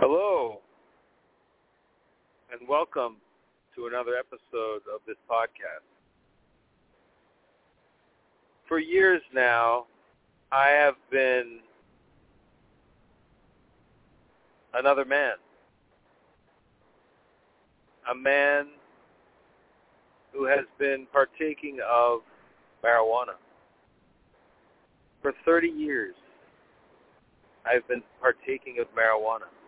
Hello, and welcome to another episode of this podcast. For years now, I have been another man. A man who has been partaking of marijuana. For 30 years, I've been partaking of marijuana.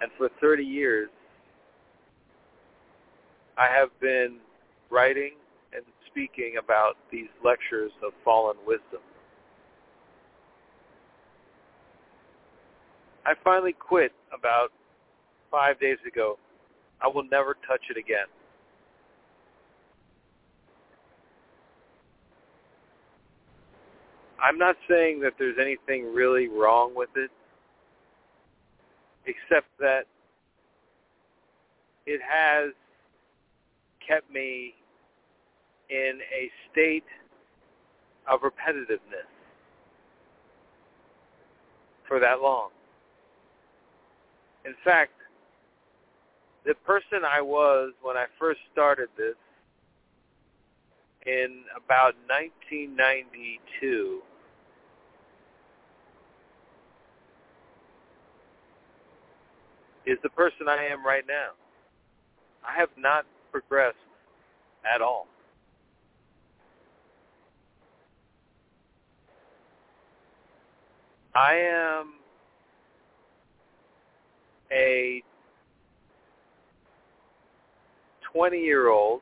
And for 30 years, I have been writing and speaking about these lectures of fallen wisdom. I finally quit about five days ago. I will never touch it again. I'm not saying that there's anything really wrong with it, except that it has kept me in a state of repetitiveness for that long. In fact, the person I was when I first started this in about 1992 is the person I am right now. I have not progressed at all. I am a 20 year old,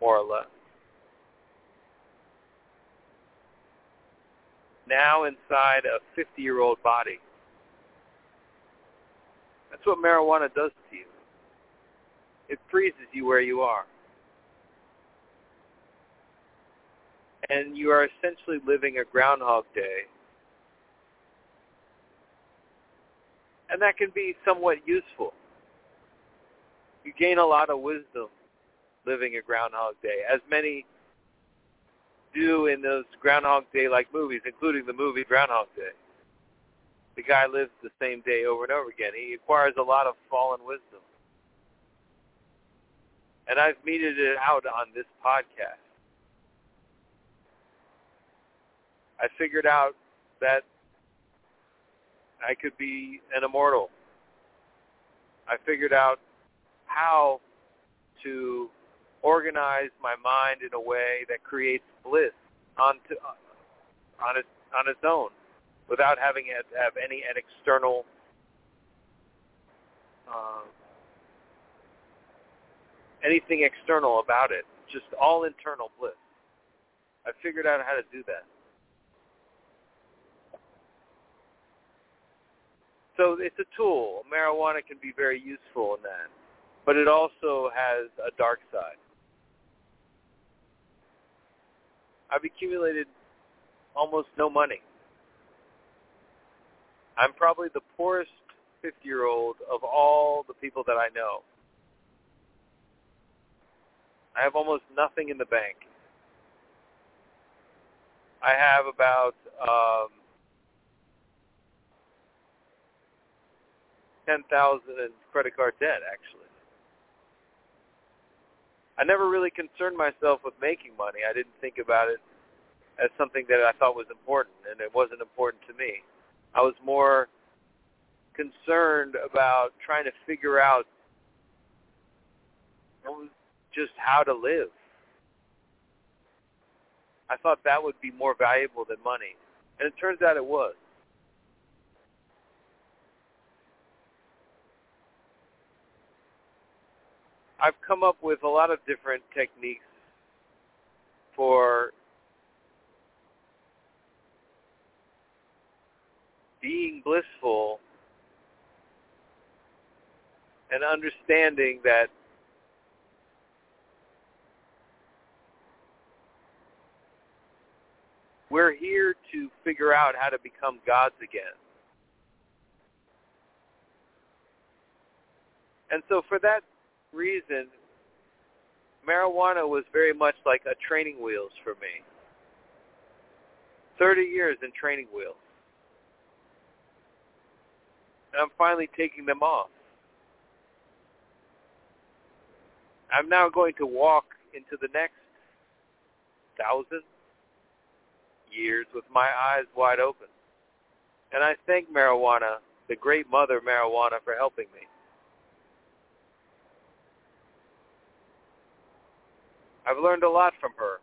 more or less, now inside a 50 year old body. That's what marijuana does to you. It freezes you where you are. And you are essentially living a Groundhog Day. And that can be somewhat useful. You gain a lot of wisdom living a Groundhog Day, as many do in those Groundhog Day-like movies, including the movie Groundhog Day the guy lives the same day over and over again. He acquires a lot of fallen wisdom. And I've meted it out on this podcast. I figured out that I could be an immortal. I figured out how to organize my mind in a way that creates bliss on, to, on, its, on its own without having it have any an external uh, anything external about it. Just all internal bliss. I figured out how to do that. So it's a tool. Marijuana can be very useful in that. But it also has a dark side. I've accumulated almost no money. I'm probably the poorest 50-year-old of all the people that I know. I have almost nothing in the bank. I have about um, ten thousand in credit card debt. Actually, I never really concerned myself with making money. I didn't think about it as something that I thought was important, and it wasn't important to me. I was more concerned about trying to figure out just how to live. I thought that would be more valuable than money. And it turns out it was. I've come up with a lot of different techniques for being blissful and understanding that we're here to figure out how to become gods again. And so for that reason, marijuana was very much like a training wheels for me. 30 years in training wheels. I'm finally taking them off. I'm now going to walk into the next thousand years with my eyes wide open. And I thank marijuana, the great mother marijuana, for helping me. I've learned a lot from her.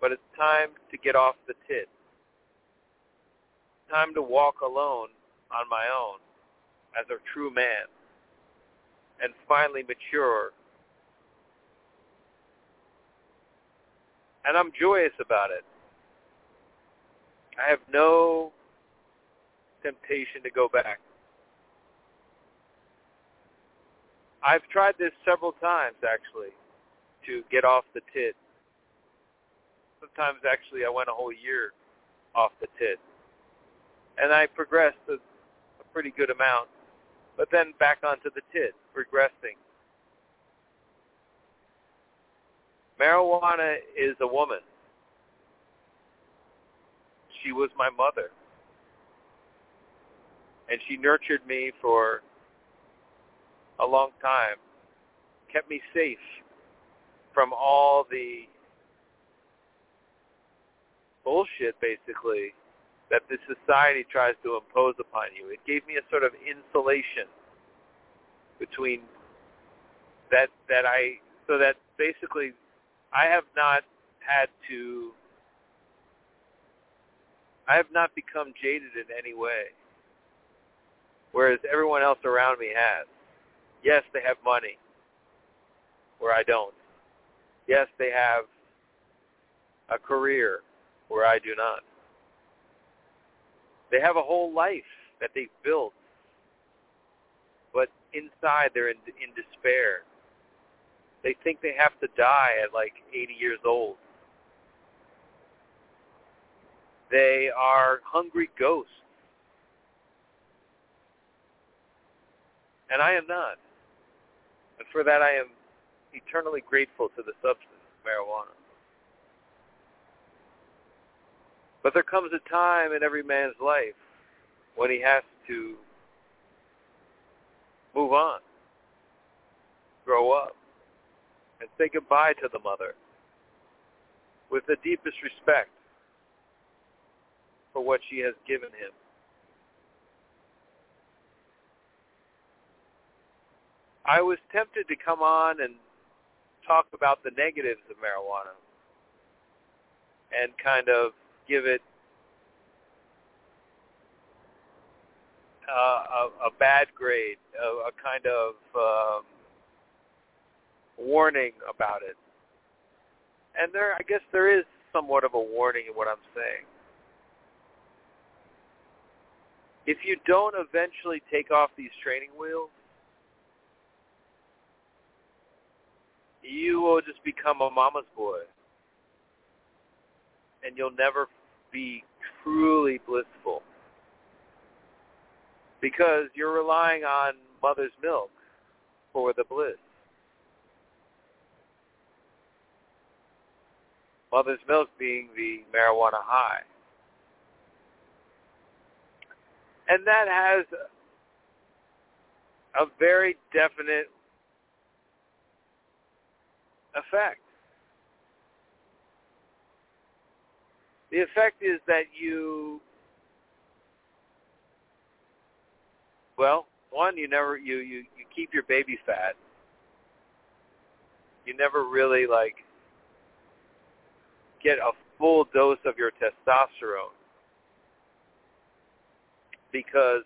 But it's time to get off the tit. Time to walk alone on my own as a true man and finally mature. And I'm joyous about it. I have no temptation to go back. I've tried this several times actually to get off the tit. Sometimes actually I went a whole year off the tit. And I progressed a, a pretty good amount. But then back onto the tit, regressing. Marijuana is a woman. She was my mother. And she nurtured me for a long time, kept me safe from all the bullshit, basically, that this society tries to impose upon you. It gave me a sort of insulation between that that I so that basically I have not had to I have not become jaded in any way. Whereas everyone else around me has. Yes, they have money, where I don't. Yes, they have a career, where I do not. They have a whole life that they've built, but inside they're in, in despair. They think they have to die at like 80 years old. They are hungry ghosts. And I am not. And for that I am eternally grateful to the substance, marijuana. But there comes a time in every man's life when he has to move on, grow up, and say goodbye to the mother with the deepest respect for what she has given him. I was tempted to come on and talk about the negatives of marijuana and kind of give it uh, a, a bad grade, a, a kind of um, warning about it. And there, I guess there is somewhat of a warning in what I'm saying. If you don't eventually take off these training wheels, you will just become a mama's boy and you'll never be truly blissful because you're relying on mother's milk for the bliss. Mother's milk being the marijuana high. And that has a very definite effect. The effect is that you, well, one, you never, you, you, you keep your baby fat. You never really like get a full dose of your testosterone because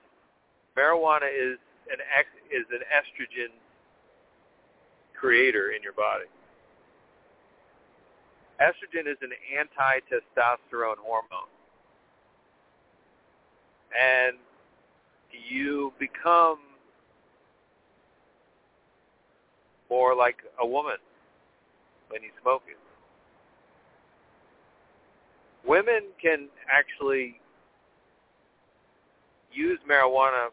marijuana is an ex, is an estrogen creator in your body estrogen is an anti-testosterone hormone. And you become more like a woman when you smoke it. Women can actually use marijuana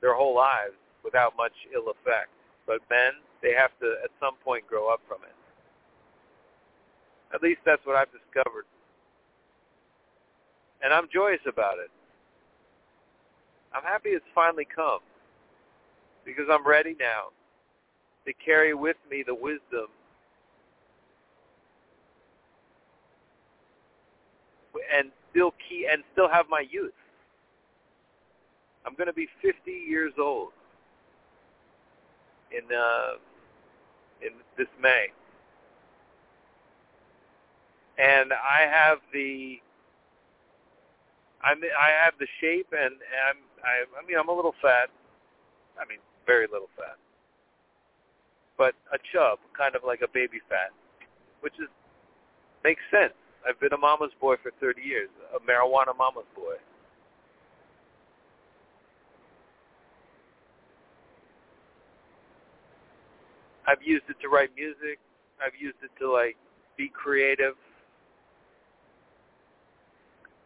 their whole lives without much ill effect. But men, they have to at some point grow up from it. At least that's what I've discovered. And I'm joyous about it. I'm happy it's finally come because I'm ready now to carry with me the wisdom and still key and still have my youth. I'm going to be 50 years old in uh, in this May, and I have the I'm I have the shape and I'm I I mean I'm a little fat. I mean very little fat. But a chub, kind of like a baby fat, which is makes sense. I've been a mama's boy for 30 years, a marijuana mama's boy. I've used it to write music. I've used it to like be creative.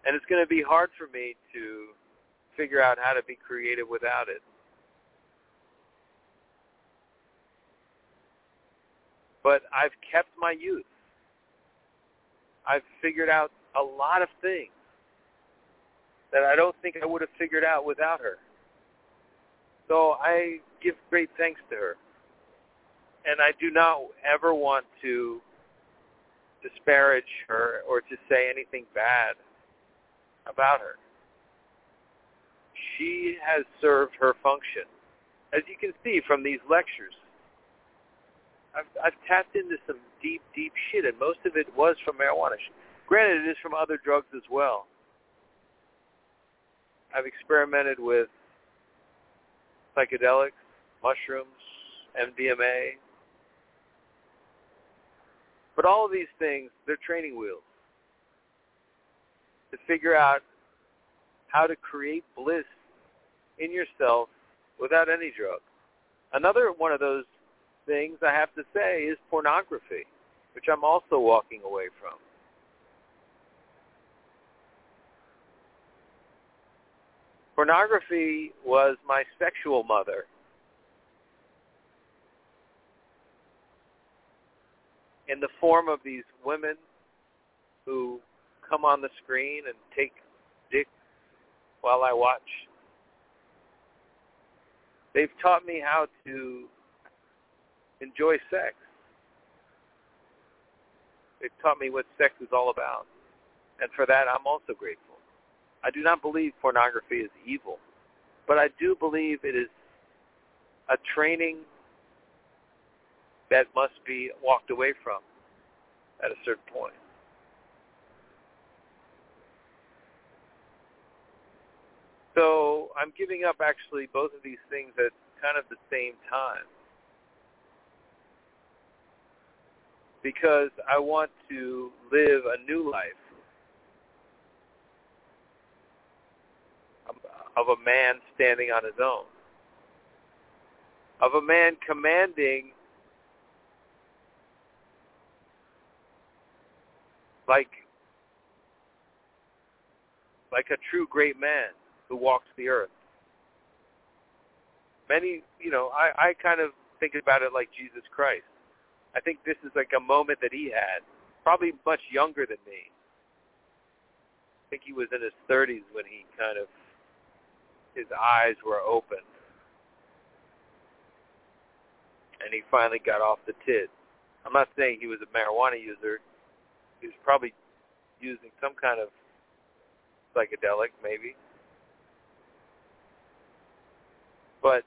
And it's going to be hard for me to figure out how to be creative without it. But I've kept my youth. I've figured out a lot of things that I don't think I would have figured out without her. So I give great thanks to her. And I do not ever want to disparage her or to say anything bad about her. She has served her function. As you can see from these lectures, I've, I've tapped into some deep, deep shit, and most of it was from marijuana. Granted, it is from other drugs as well. I've experimented with psychedelics, mushrooms, MDMA. But all of these things, they're training wheels to figure out how to create bliss in yourself without any drug. Another one of those things I have to say is pornography, which I'm also walking away from. Pornography was my sexual mother. In the form of these women who come on the screen and take dick while I watch. They've taught me how to enjoy sex. They've taught me what sex is all about. And for that, I'm also grateful. I do not believe pornography is evil, but I do believe it is a training that must be walked away from at a certain point. So I'm giving up actually both of these things at kind of the same time. Because I want to live a new life of a man standing on his own. Of a man commanding like like a true great man who walks the earth. Many, you know, I, I kind of think about it like Jesus Christ. I think this is like a moment that he had, probably much younger than me. I think he was in his 30s when he kind of, his eyes were open. And he finally got off the tit. I'm not saying he was a marijuana user. He was probably using some kind of psychedelic, maybe. But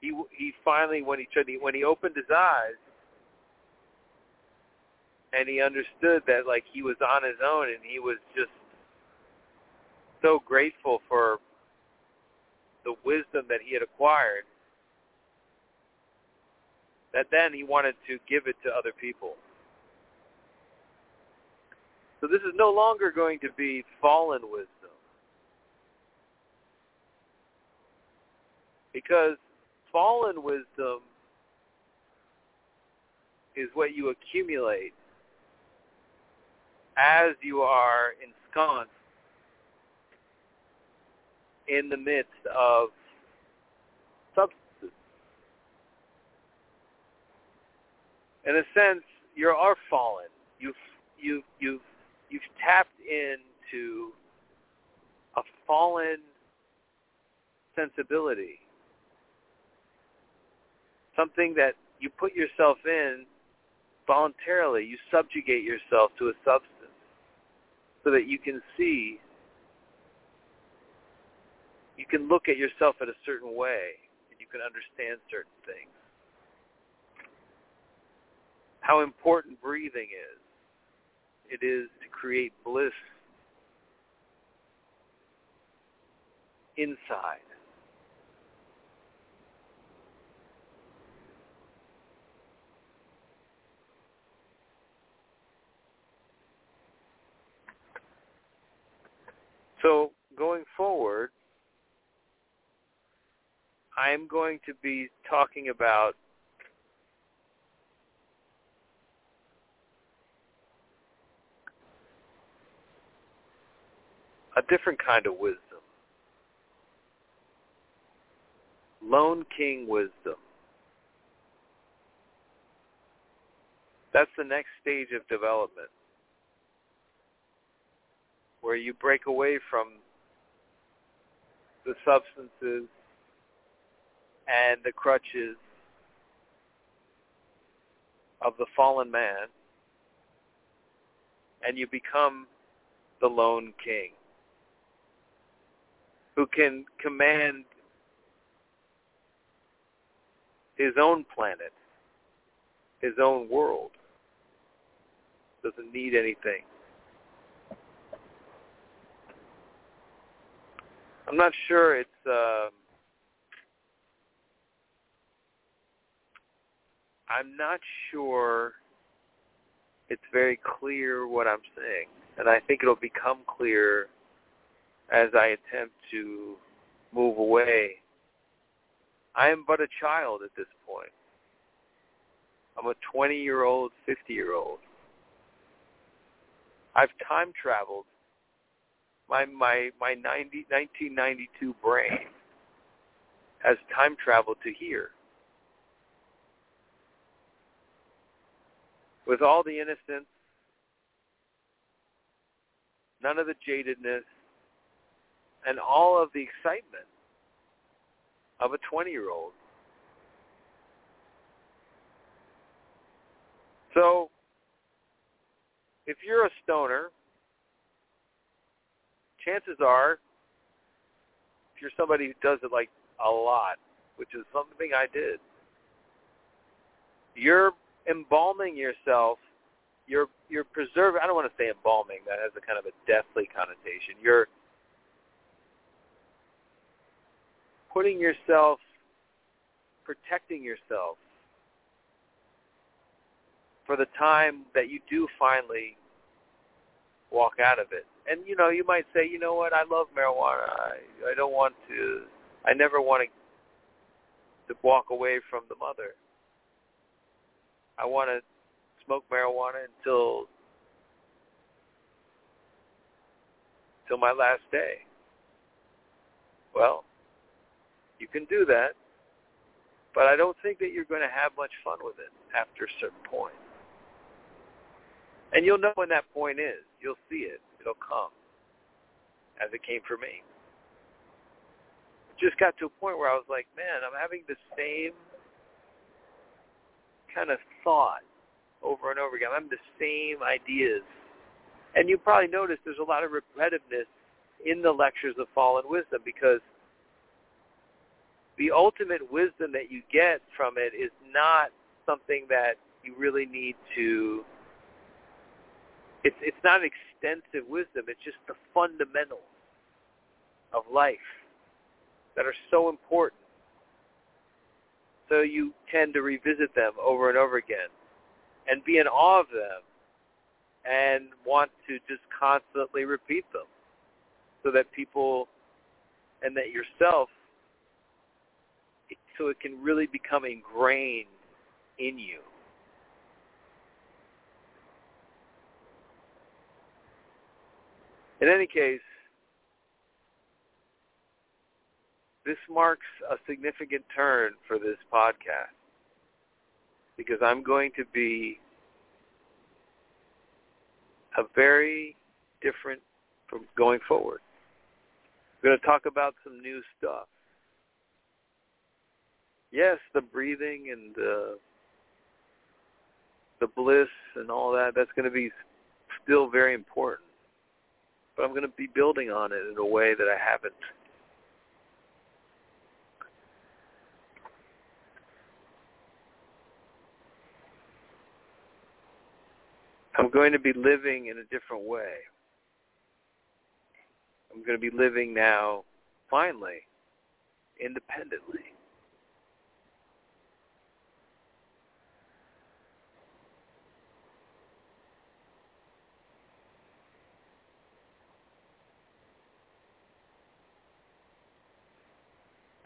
he he finally when he tried when he opened his eyes and he understood that like he was on his own and he was just so grateful for the wisdom that he had acquired that then he wanted to give it to other people. So this is no longer going to be fallen wisdom. Because fallen wisdom is what you accumulate as you are ensconced in the midst of substances. In a sense, you are fallen. You've you've you've you've tapped into a fallen sensibility. Something that you put yourself in voluntarily. You subjugate yourself to a substance so that you can see, you can look at yourself in a certain way and you can understand certain things. How important breathing is. It is to create bliss inside. So going forward, I'm going to be talking about a different kind of wisdom. Lone King wisdom. That's the next stage of development where you break away from the substances and the crutches of the fallen man and you become the lone king who can command his own planet, his own world. Doesn't need anything. I'm not sure it's. Uh, I'm not sure it's very clear what I'm saying, and I think it'll become clear as I attempt to move away. I am but a child at this point. I'm a 20-year-old, 50-year-old. I've time traveled my my my 90, 1992 brain has time traveled to here. With all the innocence, none of the jadedness, and all of the excitement of a 20-year-old. So, if you're a stoner, chances are, if you're somebody who does it like a lot, which is something I did, you're embalming yourself. You're you're preserving. I don't want to say embalming. That has a kind of a deathly connotation. You're putting yourself, protecting yourself for the time that you do finally walk out of it and you know, you might say, you know what, I love marijuana. I, I don't want to. I never want to to walk away from the mother. I want to smoke marijuana until till my last day. Well, you can do that, but I don't think that you're going to have much fun with it after a certain point. And you'll know when that point is. You'll see it it'll come, as it came for me. Just got to a point where I was like, man, I'm having the same kind of thought over and over again. I'm the same ideas. And you probably noticed there's a lot of repetitiveness in the lectures of fallen wisdom because the ultimate wisdom that you get from it is not something that you really need to it's it's not extensive wisdom. It's just the fundamentals of life that are so important. So you tend to revisit them over and over again and be in awe of them and want to just constantly repeat them so that people and that yourself so it can really become ingrained in you. In any case, this marks a significant turn for this podcast because I'm going to be a very different from going forward. I'm going to talk about some new stuff. Yes, the breathing and the the bliss and all that, that's going to be still very important. But I'm going to be building on it in a way that I haven't I'm going to be living in a different way. I'm going to be living now, finally, independently.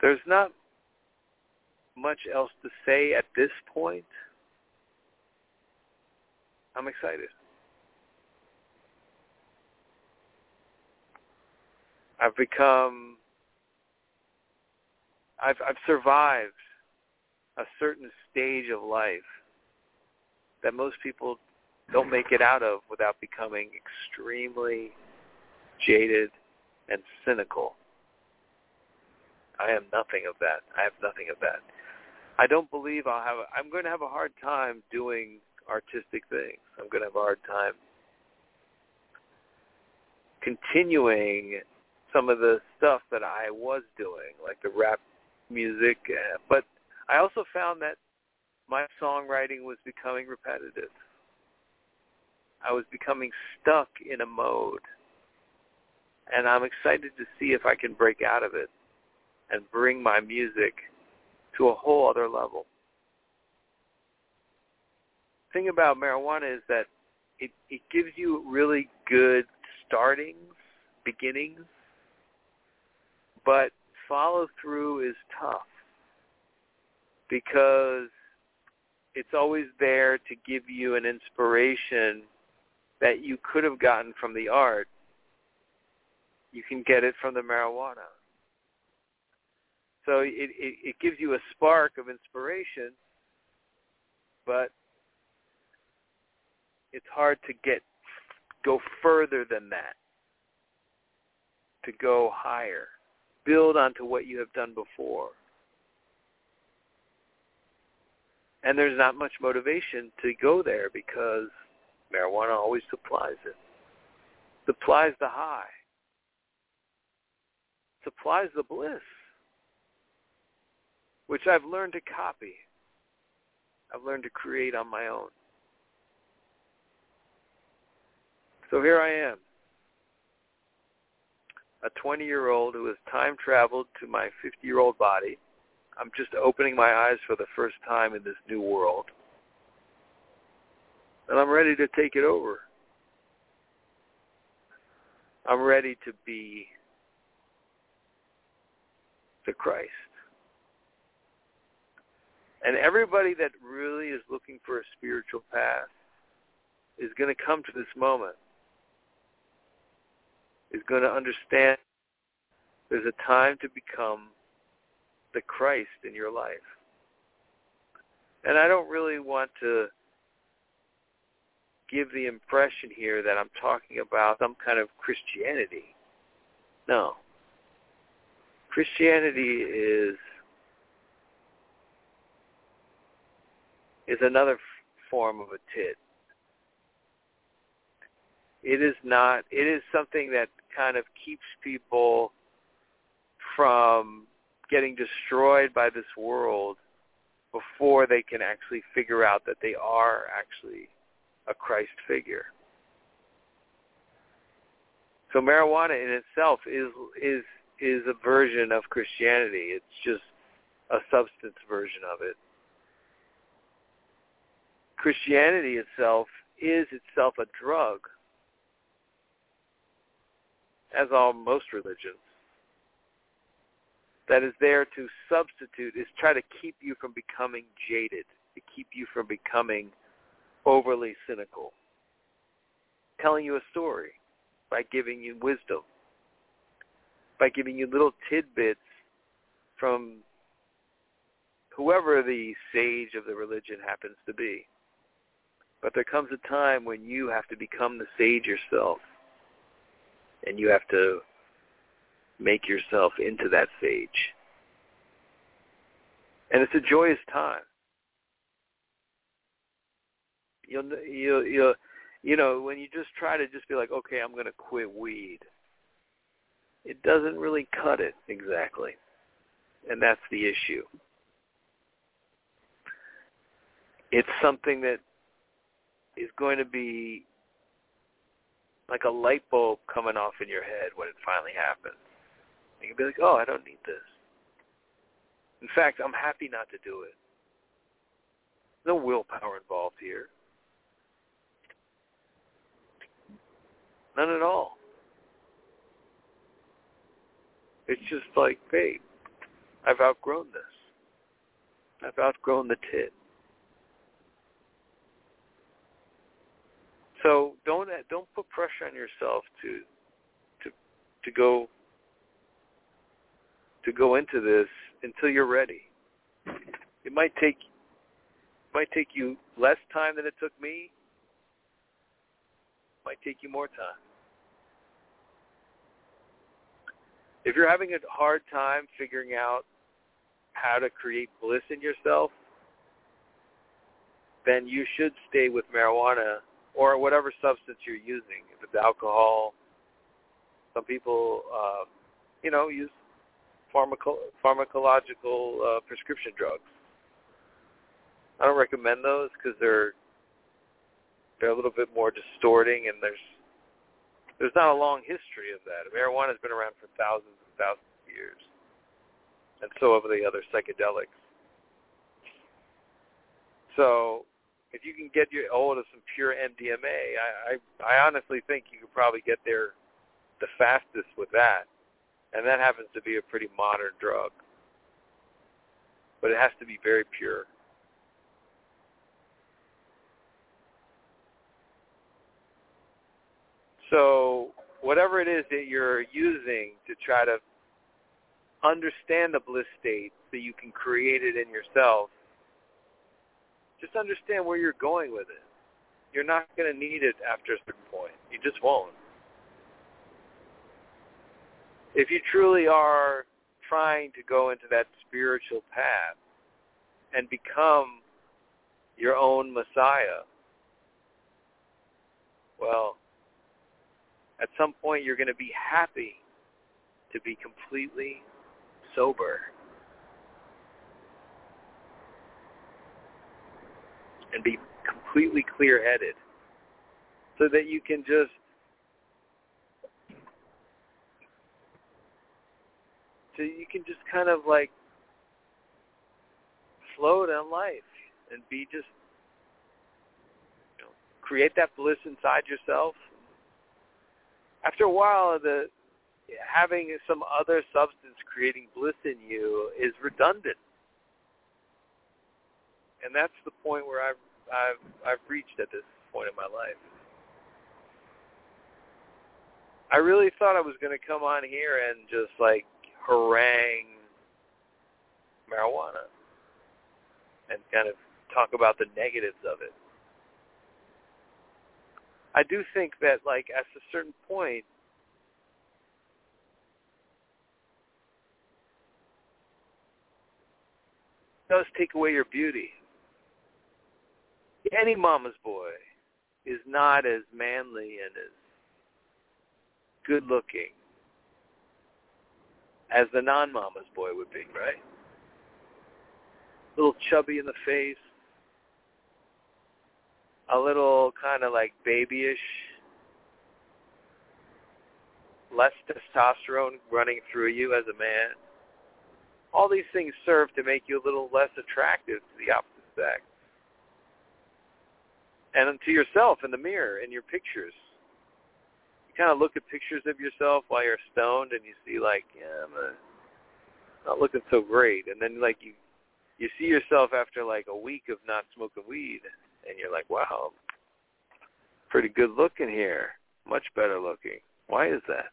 There's not much else to say at this point. I'm excited. I've become I've I've survived a certain stage of life that most people don't make it out of without becoming extremely jaded and cynical. I am nothing of that. I have nothing of that. I don't believe I'll have. A, I'm going to have a hard time doing artistic things. I'm going to have a hard time continuing some of the stuff that I was doing, like the rap music. But I also found that my songwriting was becoming repetitive. I was becoming stuck in a mode. And I'm excited to see if I can break out of it and bring my music to a whole other level The thing about marijuana is that it it gives you really good startings, beginnings, but follow through is tough because it's always there to give you an inspiration that you could have gotten from the art. You can get it from the marijuana. So it, it, it gives you a spark of inspiration, but it's hard to get go further than that to go higher. Build onto what you have done before. And there's not much motivation to go there because marijuana always supplies it. Supplies the high. Supplies the bliss which I've learned to copy I've learned to create on my own So here I am, a 20-year-old who has time traveled to my 50-year-old body. I'm just opening my eyes for the first time in this new world. And I'm ready to take it over. I'm ready to be the Christ. And everybody that really is looking for a spiritual path is going to come to this moment is going to understand there's a time to become the Christ in your life. And I don't really want to give the impression here that I'm talking about some kind of Christianity. No. Christianity is is another form of a tit. It is not it is something that kind of keeps people from getting destroyed by this world before they can actually figure out that they are actually a Christ figure. So marijuana in itself is is is a version of Christianity. It's just a substance version of it. Christianity itself is itself a drug as all most religions, that is there to substitute, is try to keep you from becoming jaded, to keep you from becoming overly cynical. Telling you a story by giving you wisdom, by giving you little tidbits from whoever the sage of the religion happens to be. But there comes a time when you have to become the sage yourself and you have to make yourself into that sage. And it's a joyous time. You'll you you you know when you just try to just be like, okay, I'm going to quit weed. It doesn't really cut it exactly, and that's the issue. It's something that is going to be like a light bulb coming off in your head when it finally happens. You can be like, oh, I don't need this. In fact, I'm happy not to do it. No willpower involved here. None at all. It's just like, hey, I've outgrown this. I've outgrown the tit. So don't uh, don't put pressure on yourself to to to go to go into this until you're ready. It might take it might take you less time than it took me. It might take you more time. If you're having a hard time figuring out how to create bliss in yourself, then you should stay with marijuana or whatever substance you're using. If it's alcohol, some people, uh, you know, use pharmaco- pharmacological uh, prescription drugs. I don't recommend those because they're they're a little bit more distorting, and there's there's not a long history of that. Marijuana has been around for thousands and thousands of years, and so have the other psychedelics. So if you can get your hold of some pure MDMA, I, I I honestly think you could probably get there the fastest with that, and that happens to be a pretty modern drug. But it has to be very pure. So whatever it is that you're using to try to understand the bliss state so you can create it in yourself just understand where you're going with it. You're not going to need it after a certain point. You just won't. If you truly are trying to go into that spiritual path and become your own Messiah, well, at some point you're going to be happy to be completely sober. And be completely clear-headed so that you can just so you can just kind of like float on life and be just you know, create that bliss inside yourself. After a while, the having some other substance creating bliss in you is redundant and that's the point where I've I've I've reached at this point in my life. I really thought I was going to come on here and just like harangue marijuana and kind of talk about the negatives of it. I do think that like at a certain point does take away your beauty any mama's boy is not as manly and as good looking as the non-mama's boy would be, right? A little chubby in the face, a little kind of like babyish, less testosterone running through you as a man. All these things serve to make you a little less attractive to the opposite sex and to yourself in the mirror in your pictures. You kind of look at pictures of yourself while you're stoned, and you see like, yeah, I'm a, not looking so great. And then like you you see yourself after like a week of not smoking weed, and you're like, wow, pretty good looking here, much better looking. Why is that?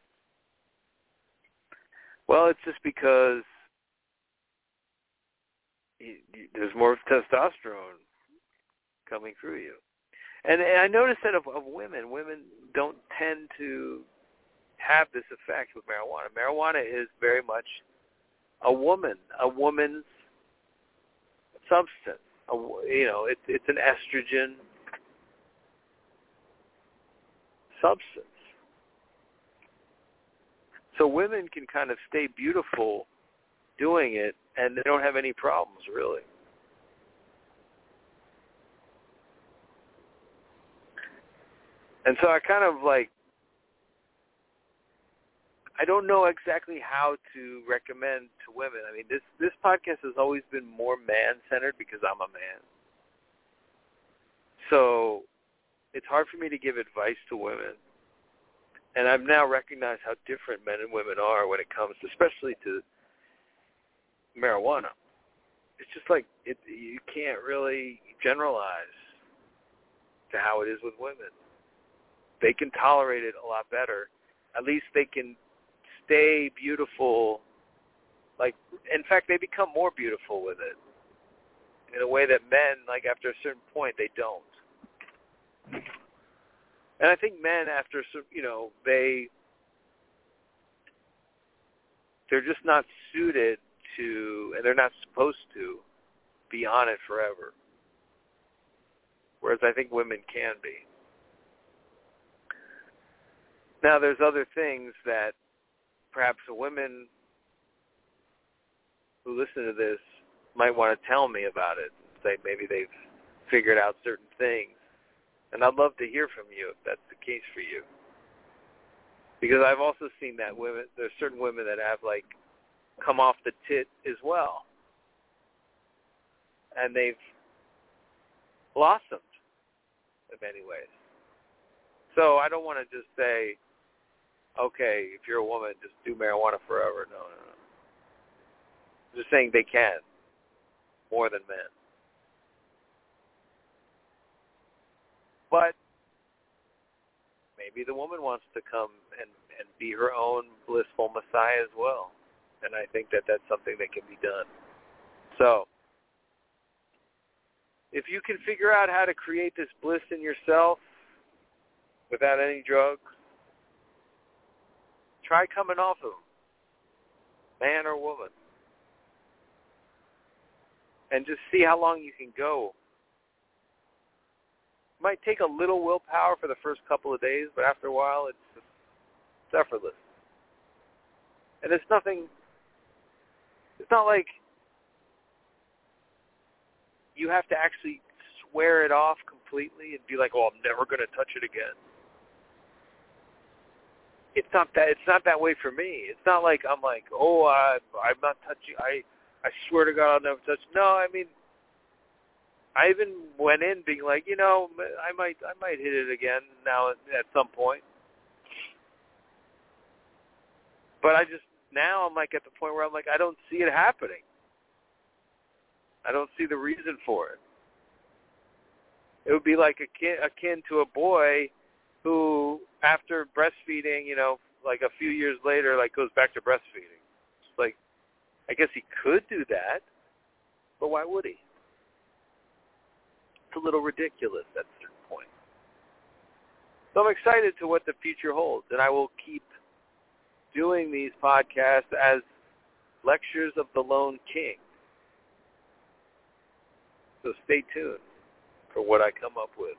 Well, it's just because you, you, there's more testosterone coming through you and, and I noticed that of, of women, women don't tend to have this effect with marijuana. Marijuana is very much a woman, a woman's substance. A, you know, it's it's an estrogen substance. So women can kind of stay beautiful doing it, and they don't have any problems really. And so I kind of like I don't know exactly how to recommend to women. I mean, this this podcast has always been more man centered because I'm a man. So it's hard for me to give advice to women. And I've now recognized how different men and women are when it comes, especially to marijuana. It's just like it, you can't really generalize to how it is with women. They can tolerate it a lot better. At least they can stay beautiful. Like, in fact, they become more beautiful with it in a way that men, like after a certain point, they don't. And I think men, after some, you know, they they're just not suited to, and they're not supposed to be on it forever. Whereas I think women can be. Now, there's other things that perhaps the women who listen to this might want to tell me about it. Say maybe they've figured out certain things. And I'd love to hear from you if that's the case for you. Because I've also seen that women, there's certain women that have like come off the tit as well. And they've blossomed in many ways. So I don't want to just say, okay, if you're a woman, just do marijuana forever. No, no, no. I'm just saying they can more than men. But maybe the woman wants to come and, and be her own blissful Messiah as well. And I think that that's something that can be done. So, if you can figure out how to create this bliss in yourself without any drugs, Try coming off of them, man or woman, and just see how long you can go. It might take a little willpower for the first couple of days, but after a while, it's, it's effortless. And it's nothing. It's not like you have to actually swear it off completely and be like, "Oh, I'm never going to touch it again." It's not that it's not that way for me. It's not like I'm like, oh, I, I'm not touching. I I swear to God, I'll never touch. No, I mean, I even went in being like, you know, I might I might hit it again now at some point. But I just now I'm like at the point where I'm like I don't see it happening. I don't see the reason for it. It would be like akin, akin to a boy who after breastfeeding, you know, like a few years later, like goes back to breastfeeding. Like, I guess he could do that, but why would he? It's a little ridiculous at a certain point. So I'm excited to what the future holds, and I will keep doing these podcasts as lectures of the lone king. So stay tuned for what I come up with.